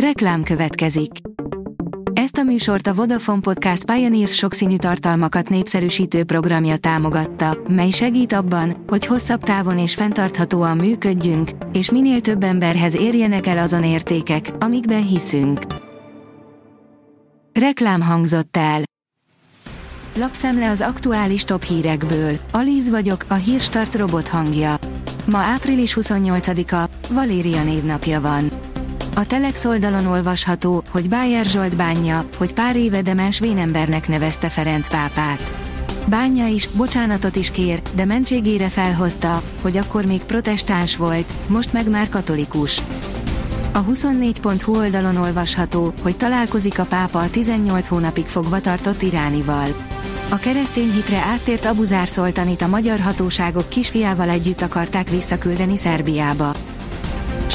Reklám következik. Ezt a műsort a Vodafone Podcast Pioneers sokszínű tartalmakat népszerűsítő programja támogatta, mely segít abban, hogy hosszabb távon és fenntarthatóan működjünk, és minél több emberhez érjenek el azon értékek, amikben hiszünk. Reklám hangzott el. Lapszemle az aktuális top hírekből. Alíz vagyok, a hírstart robot hangja. Ma április 28-a, Valéria névnapja van. A Telex oldalon olvasható, hogy Bájer Zsolt bánja, hogy pár éve demens vénembernek nevezte Ferenc pápát. Bánja is, bocsánatot is kér, de mentségére felhozta, hogy akkor még protestáns volt, most meg már katolikus. A 24.hu oldalon olvasható, hogy találkozik a pápa a 18 hónapig fogva tartott iránival. A keresztény hitre áttért Abuzár Szoltanit a magyar hatóságok kisfiával együtt akarták visszaküldeni Szerbiába.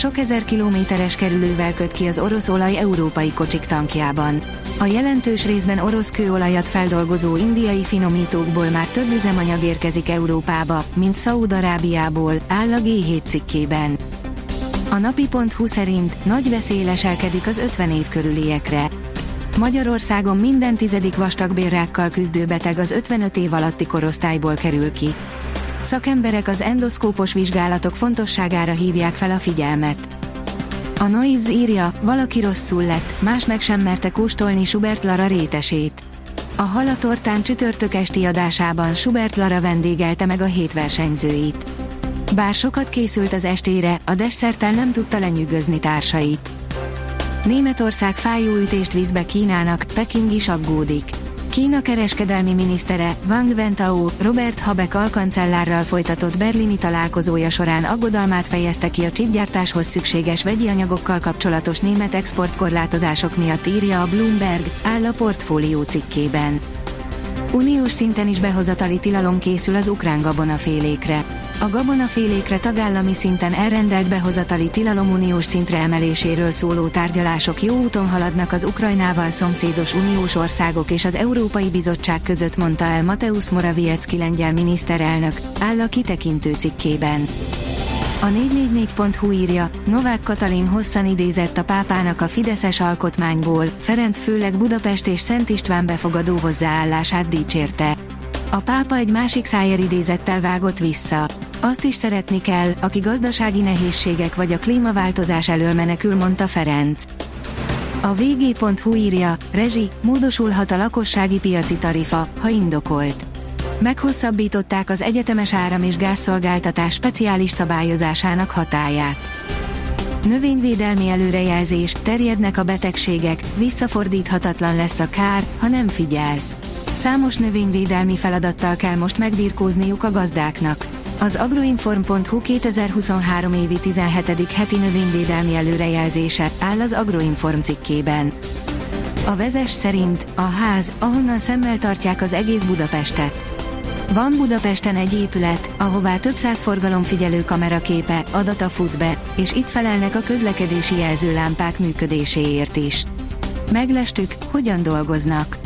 Sok ezer kilométeres kerülővel köt ki az orosz olaj európai kocsik tankjában. A jelentős részben orosz kőolajat feldolgozó indiai finomítókból már több üzemanyag érkezik Európába, mint Szaúd-Arábiából, áll a G7 cikkében. A napi.hu szerint nagy veszély leselkedik az 50 év körüliekre. Magyarországon minden tizedik vastagbérrákkal küzdő beteg az 55 év alatti korosztályból kerül ki. Szakemberek az endoszkópos vizsgálatok fontosságára hívják fel a figyelmet. A Noise írja, valaki rosszul lett, más meg sem merte kóstolni Schubert Lara rétesét. A Halatortán csütörtök esti adásában Schubert Lara vendégelte meg a hét versenyzőit. Bár sokat készült az estére, a desszerttel nem tudta lenyűgözni társait. Németország fájó ütést vízbe Kínának, Peking is aggódik. Kína kereskedelmi minisztere, Wang Wentao, Robert Habeck alkancellárral folytatott berlini találkozója során aggodalmát fejezte ki a csipgyártáshoz szükséges vegyi anyagokkal kapcsolatos német exportkorlátozások miatt írja a Bloomberg, áll a portfólió cikkében. Uniós szinten is behozatali tilalom készül az ukrán gabonafélékre. A gabonafélékre tagállami szinten elrendelt behozatali tilalom uniós szintre emeléséről szóló tárgyalások jó úton haladnak az Ukrajnával szomszédos uniós országok és az Európai Bizottság között mondta el Mateusz Morawiecki lengyel miniszterelnök, áll a kitekintő cikkében. A 444.hu írja, Novák Katalin hosszan idézett a pápának a Fideszes alkotmányból, Ferenc főleg Budapest és Szent István befogadó hozzáállását dicsérte. A pápa egy másik szájer idézettel vágott vissza. Azt is szeretni kell, aki gazdasági nehézségek vagy a klímaváltozás elől menekül, mondta Ferenc. A vg.hu írja, rezsi, módosulhat a lakossági piaci tarifa, ha indokolt. Meghosszabbították az egyetemes áram- és gázszolgáltatás speciális szabályozásának hatáját. Növényvédelmi előrejelzés, terjednek a betegségek, visszafordíthatatlan lesz a kár, ha nem figyelsz. Számos növényvédelmi feladattal kell most megbirkózniuk a gazdáknak. Az agroinform.hu 2023 évi 17. heti növényvédelmi előrejelzése áll az Agroinform cikkében. A vezes szerint a ház, ahonnan szemmel tartják az egész Budapestet. Van Budapesten egy épület, ahová több száz forgalomfigyelő kameraképe, adata fut be, és itt felelnek a közlekedési jelzőlámpák működéséért is. Meglestük, hogyan dolgoznak.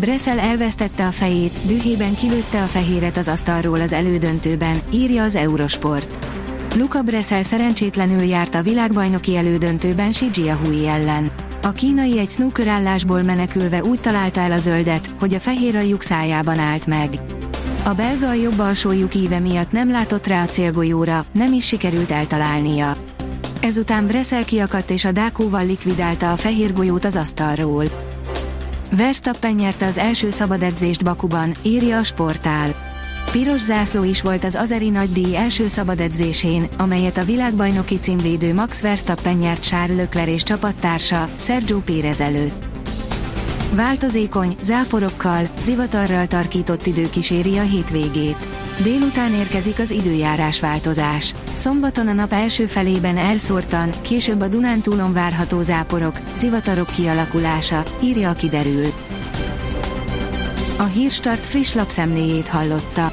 Bresel elvesztette a fejét, dühében kilőtte a fehéret az asztalról az elődöntőben, írja az Eurosport. Luca Bresel szerencsétlenül járt a világbajnoki elődöntőben Shiji Hui ellen. A kínai egy snooker állásból menekülve úgy találta el a zöldet, hogy a fehér a lyuk szájában állt meg. A belga a jobb alsó íve miatt nem látott rá a célgolyóra, nem is sikerült eltalálnia. Ezután Bresel kiakadt és a dákóval likvidálta a fehér golyót az asztalról. Verstappen nyerte az első szabad edzést Bakuban, írja a sportál. Piros zászló is volt az Azeri díj első szabad edzésén, amelyet a világbajnoki címvédő Max Verstappen nyert Charles Leclerc és csapattársa, Sergio Pérez előtt. Változékony, záporokkal, zivatarral tarkított idő kíséri a hétvégét. Délután érkezik az időjárás változás. Szombaton a nap első felében elszórtan, később a Dunántúlon várható záporok, zivatarok kialakulása, írja a kiderül. A Hírstart friss lapszemléjét hallotta.